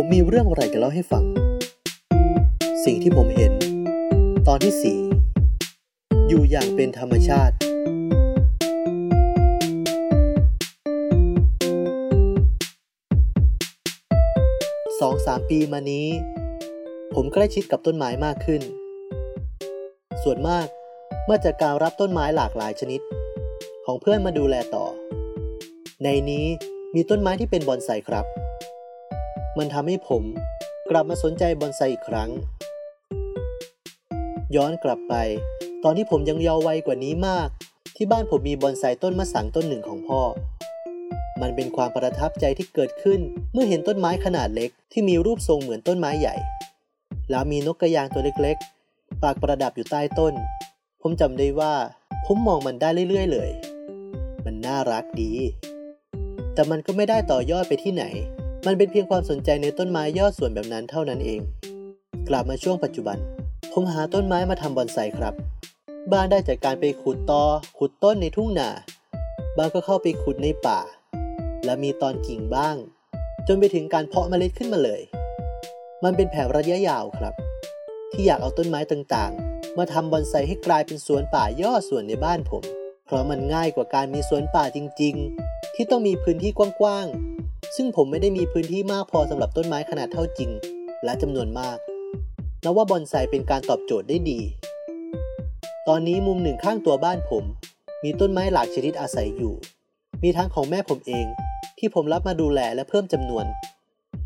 ผมมีเรื่องอะไรจะเล่าให้ฟัง สิ่งที่ผมเห็น ตอนที่สี่อยู่อย่างเป็นธรรมชาติ สองสามปีมานี้ ผมใกล้ชิดกับต้นไม้มากขึ้น ส่วนมากเมาจากการรับต้นไม้หลากหลายชนิด ของเพื่อนมาดูแลต่อ ในนี้มีต้นไม้ที่เป็นบอนไซครับ มันทำให้ผมกลับมาสนใจบอนไซอีกครั้ง ย้อนกลับไป ตอนที่ผมยังเยาว์วัยกว่านี้มาก ที่บ้านผมมีบอนไซต้นมะสังต้นหนึ่งของพ่อ มันเป็นความประทับใจที่เกิดขึ้นเมื่อเห็นต้นไม้ขนาดเล็กที่มีรูปทรงเหมือนต้นไม้ใหญ่ แล้วมีนกกระยางตัวเล็กๆ ปากประดับอยู่ใต้ต้น ผมจำได้ว่า ผมมองมันได้เรื่อยๆเลย มันน่ารักดี แต่มันก็ไม่ได้ต่อยอดไปที่ไหน มันเป็นเพียงความสนใจในต้นไม้ยอดส่วนแบบนั้นเท่านั้นเอง กลับมาช่วงปัจจุบัน ผมหาต้นไม้มาทำบอนไซครับ บ้างได้จากการไปขุดตอ ขุดต้นในทุ่งนา บ้างก็เข้าไปขุดในป่า และมีตอนกิ่งบ้าง จนไปถึงการเพาะเมล็ดขึ้นมาเลย มันเป็นแผนระยะยาวครับ ที่อยากเอาต้นไม้ต่างๆ มาทำบอนไซให้กลายเป็นสวนป่ายอดส่วนในบ้านผม เพราะมันง่ายกว่าการมีสวนป่าจริง ๆ ที่ต้องมีพื้นที่กว้างๆ ซึ่งผมไม่ได้มีพื้นที่มากพอสำหรับต้นไม้ขนาดเท่าจริง และจำนวนมากนับว่าบอนไซเป็นการตอบโจทย์ได้ดี ตอนนี้มุมหนึ่งข้างตัวบ้านผม มีต้นไม้หลากชนิดอาศัยอยู่ มีทั้งของแม่ผมเอง ที่ผมรับมาดูแลและเพิ่มจำนวน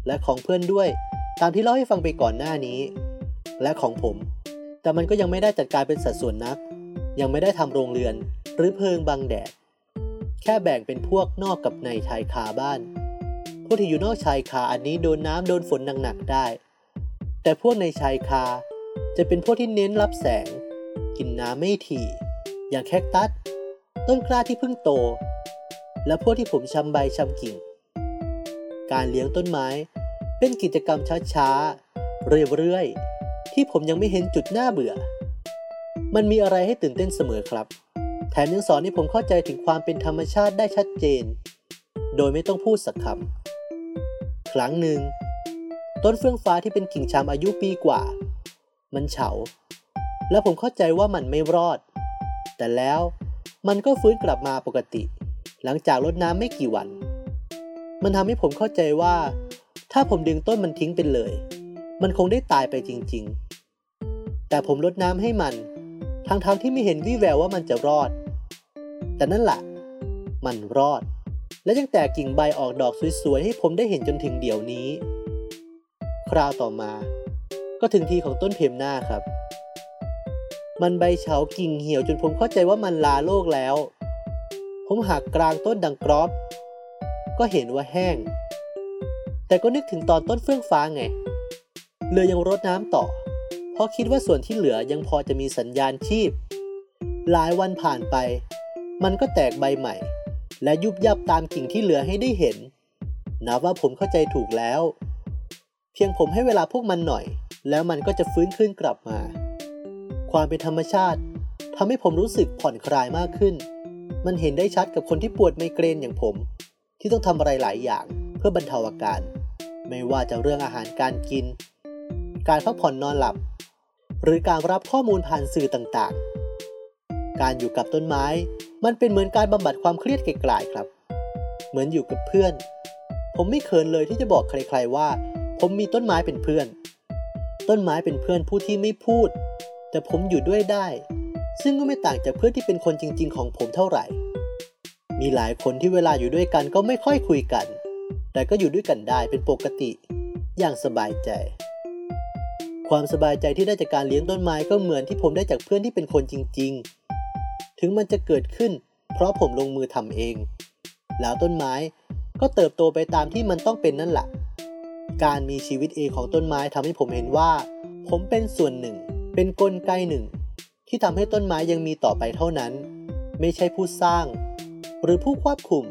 และของเพื่อนด้วย ตามที่เล่าให้ฟังไปก่อนหน้านี้ และของผม แต่มันก็ยังไม่ได้จัดการเป็นสัดส่วนนัก ยังไม่ได้ทำโรงเรือน หรือเพิงบังแดด แค่แบ่งเป็นพวกนอกกับในชายคาบ้าน วกที่อยู่นอกชายคาอันนี้โดนน้ำโดนฝนหนักๆได้ แต่พวกในชายคาจะเป็นพวกที่เน้นรับแสง กินน้ำไม่ถี่ อย่างแคคตัส ต้นกล้าที่เพิ่งโต และพวกที่ผมชำใบชำกิ่ง การเลี้ยงต้นไม้เป็นกิจกรรมช้าๆ เรื่อยๆ ที่ผมยังไม่เห็นจุดน่าเบื่อ มันมีอะไรให้ตื่นเต้นเสมอครับ แถมยังสอนให้ผมเข้าใจถึงความเป็นธรรมชาติได้ชัดเจน โดยไม่ต้องพูดสักคำ ครั้งหนึ่ง ต้นเฟื่องฟ้าที่เป็นกิ่งชามอายุปีกว่า มันเฉา และผมเข้าใจว่ามันไม่รอด แต่แล้วมันก็ฟื้นกลับมาปกติ หลังจากรดน้ำไม่กี่วัน มันทำให้ผมเข้าใจว่า ถ้าผมดึงต้นมันทิ้งไปเลย มันคงได้ตายไปจริง ๆ แต่ผมรดน้ำให้มันทั้งๆทที่ไม่เห็นวี่แววว่ามันจะรอด แต่นั่นแหละ มันรอด และยังแตกกิ่งใบออกดอกสวยๆ ให้ผมได้เห็นจนถึงเดี๋ยวนี้ คราวต่อมา ก็ถึงทีของต้นเพมหน้าครับ มันใบเฉากิ่งเหี่ยวจนผมเข้าใจว่ามันลาโลกแล้ว ผมหักกลางต้นดังกรอบ ก็เห็นว่าแห้ง แต่ก็นึกถึงตอนต้นเฟื่องฟ้าไง เลยยังรดน้ำต่อ เพราะคิดว่าส่วนที่เหลือยังพอจะมีสัญญาณชีพ หลายวันผ่านไป มันก็แตกใบใหม่ และยุบยับตามกิ่งที่เหลือให้ได้เห็น นับว่าผมเข้าใจถูกแล้ว เพียงผมให้เวลาพวกมันหน่อย แล้วมันก็จะฟื้นขึ้นกลับมา ความเป็นธรรมชาติทำให้ผมรู้สึกผ่อนคลายมากขึ้น มันเห็นได้ชัดกับคนที่ปวดไมเกรนอย่างผม ที่ต้องทำอะไรหลายอย่างเพื่อบรรเทาอาการ ไม่ว่าจะเรื่องอาหารการกิน การพักผ่อนนอนหลับ หรือการรับข้อมูลผ่านสื่อต่างๆ การอยู่กับต้นไม้ มันเป็นเหมือนการบำบัดความเครียดไกลๆครับ เหมือนอยู่กับเพื่อน ผมไม่เขินเลยที่จะบอกใครๆว่า ผมมีต้นไม้เป็นเพื่อน ต้นไม้เป็นเพื่อนผู้ที่ไม่พูด แต่ผมอยู่ด้วยได้ ซึ่งก็ไม่ต่างจากเพื่อนที่เป็นคนจริง ๆ ของผมเท่าไหร่ มีหลายคนที่เวลาอยู่ด้วยกันก็ไม่ค่อยคุยกัน แต่ก็อยู่ด้วยกันได้เป็นปกติ อย่างสบายใจความสบายใจที่ได้จากการเลี้ยงต้นไม้ก็เหมือนที่ผมได้จากเพื่อนที่เป็นคนจริง ๆ ถึงมันจะเกิดขึ้น เพราะผมลงมือทำเอง แล้วต้นไม้ก็เติบโตไปตามที่มันต้องเป็นนั่นแหละ การมีชีวิตเองของต้นไม้ทำให้ผมเห็นว่า ผมเป็นส่วนหนึ่ง เป็นนกลไกหนึ่ง ที่ทำให้ต้นไม้ยังมีต่อไปเท่านั้น ไม่ใช่ผู้สร้าง หรือผู้ควบคุม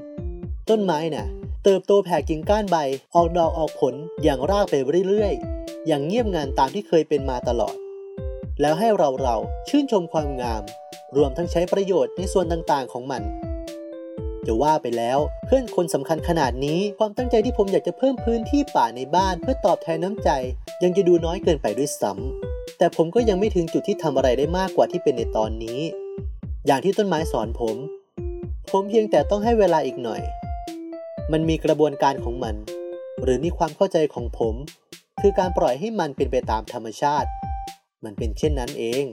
ต้นไม้น่ะเติบโตแผ่กิ่งก้านใบ ออกดอกออกผลอย่างรากไปเรื่อยๆ อย่างเงียบงันตามที่เคยเป็นมาตลอด แล้วให้เราเราชื่นชมความงาม รวมทั้งใช้ประโยชน์ในส่วนต่างๆของมันจะว่าไปแล้วเพื่อนคนสำคัญขนาดนี้ความตั้งใจที่ผมอยากจะเพิ่มพื้นที่ป่าในบ้าน เพื่อตอบแทนน้ำใจ ยังจะดูน้อยเกินไปด้วยซ้ำแต่ผมก็ยังไม่ถึงจุดที่ทำอะไรได้มากกว่าที่เป็นในตอนนี้ อย่างที่ต้นไม้สอนผม ผมเพียงแต่ต้องให้เวลาอีกหน่อย มันมีกระบวนการของมัน หรือนี่ความเข้าใจของผม คือการปล่อยให้มันเป็นไปตามธรรมชาติ มันเป็นเช่นนั้นเอง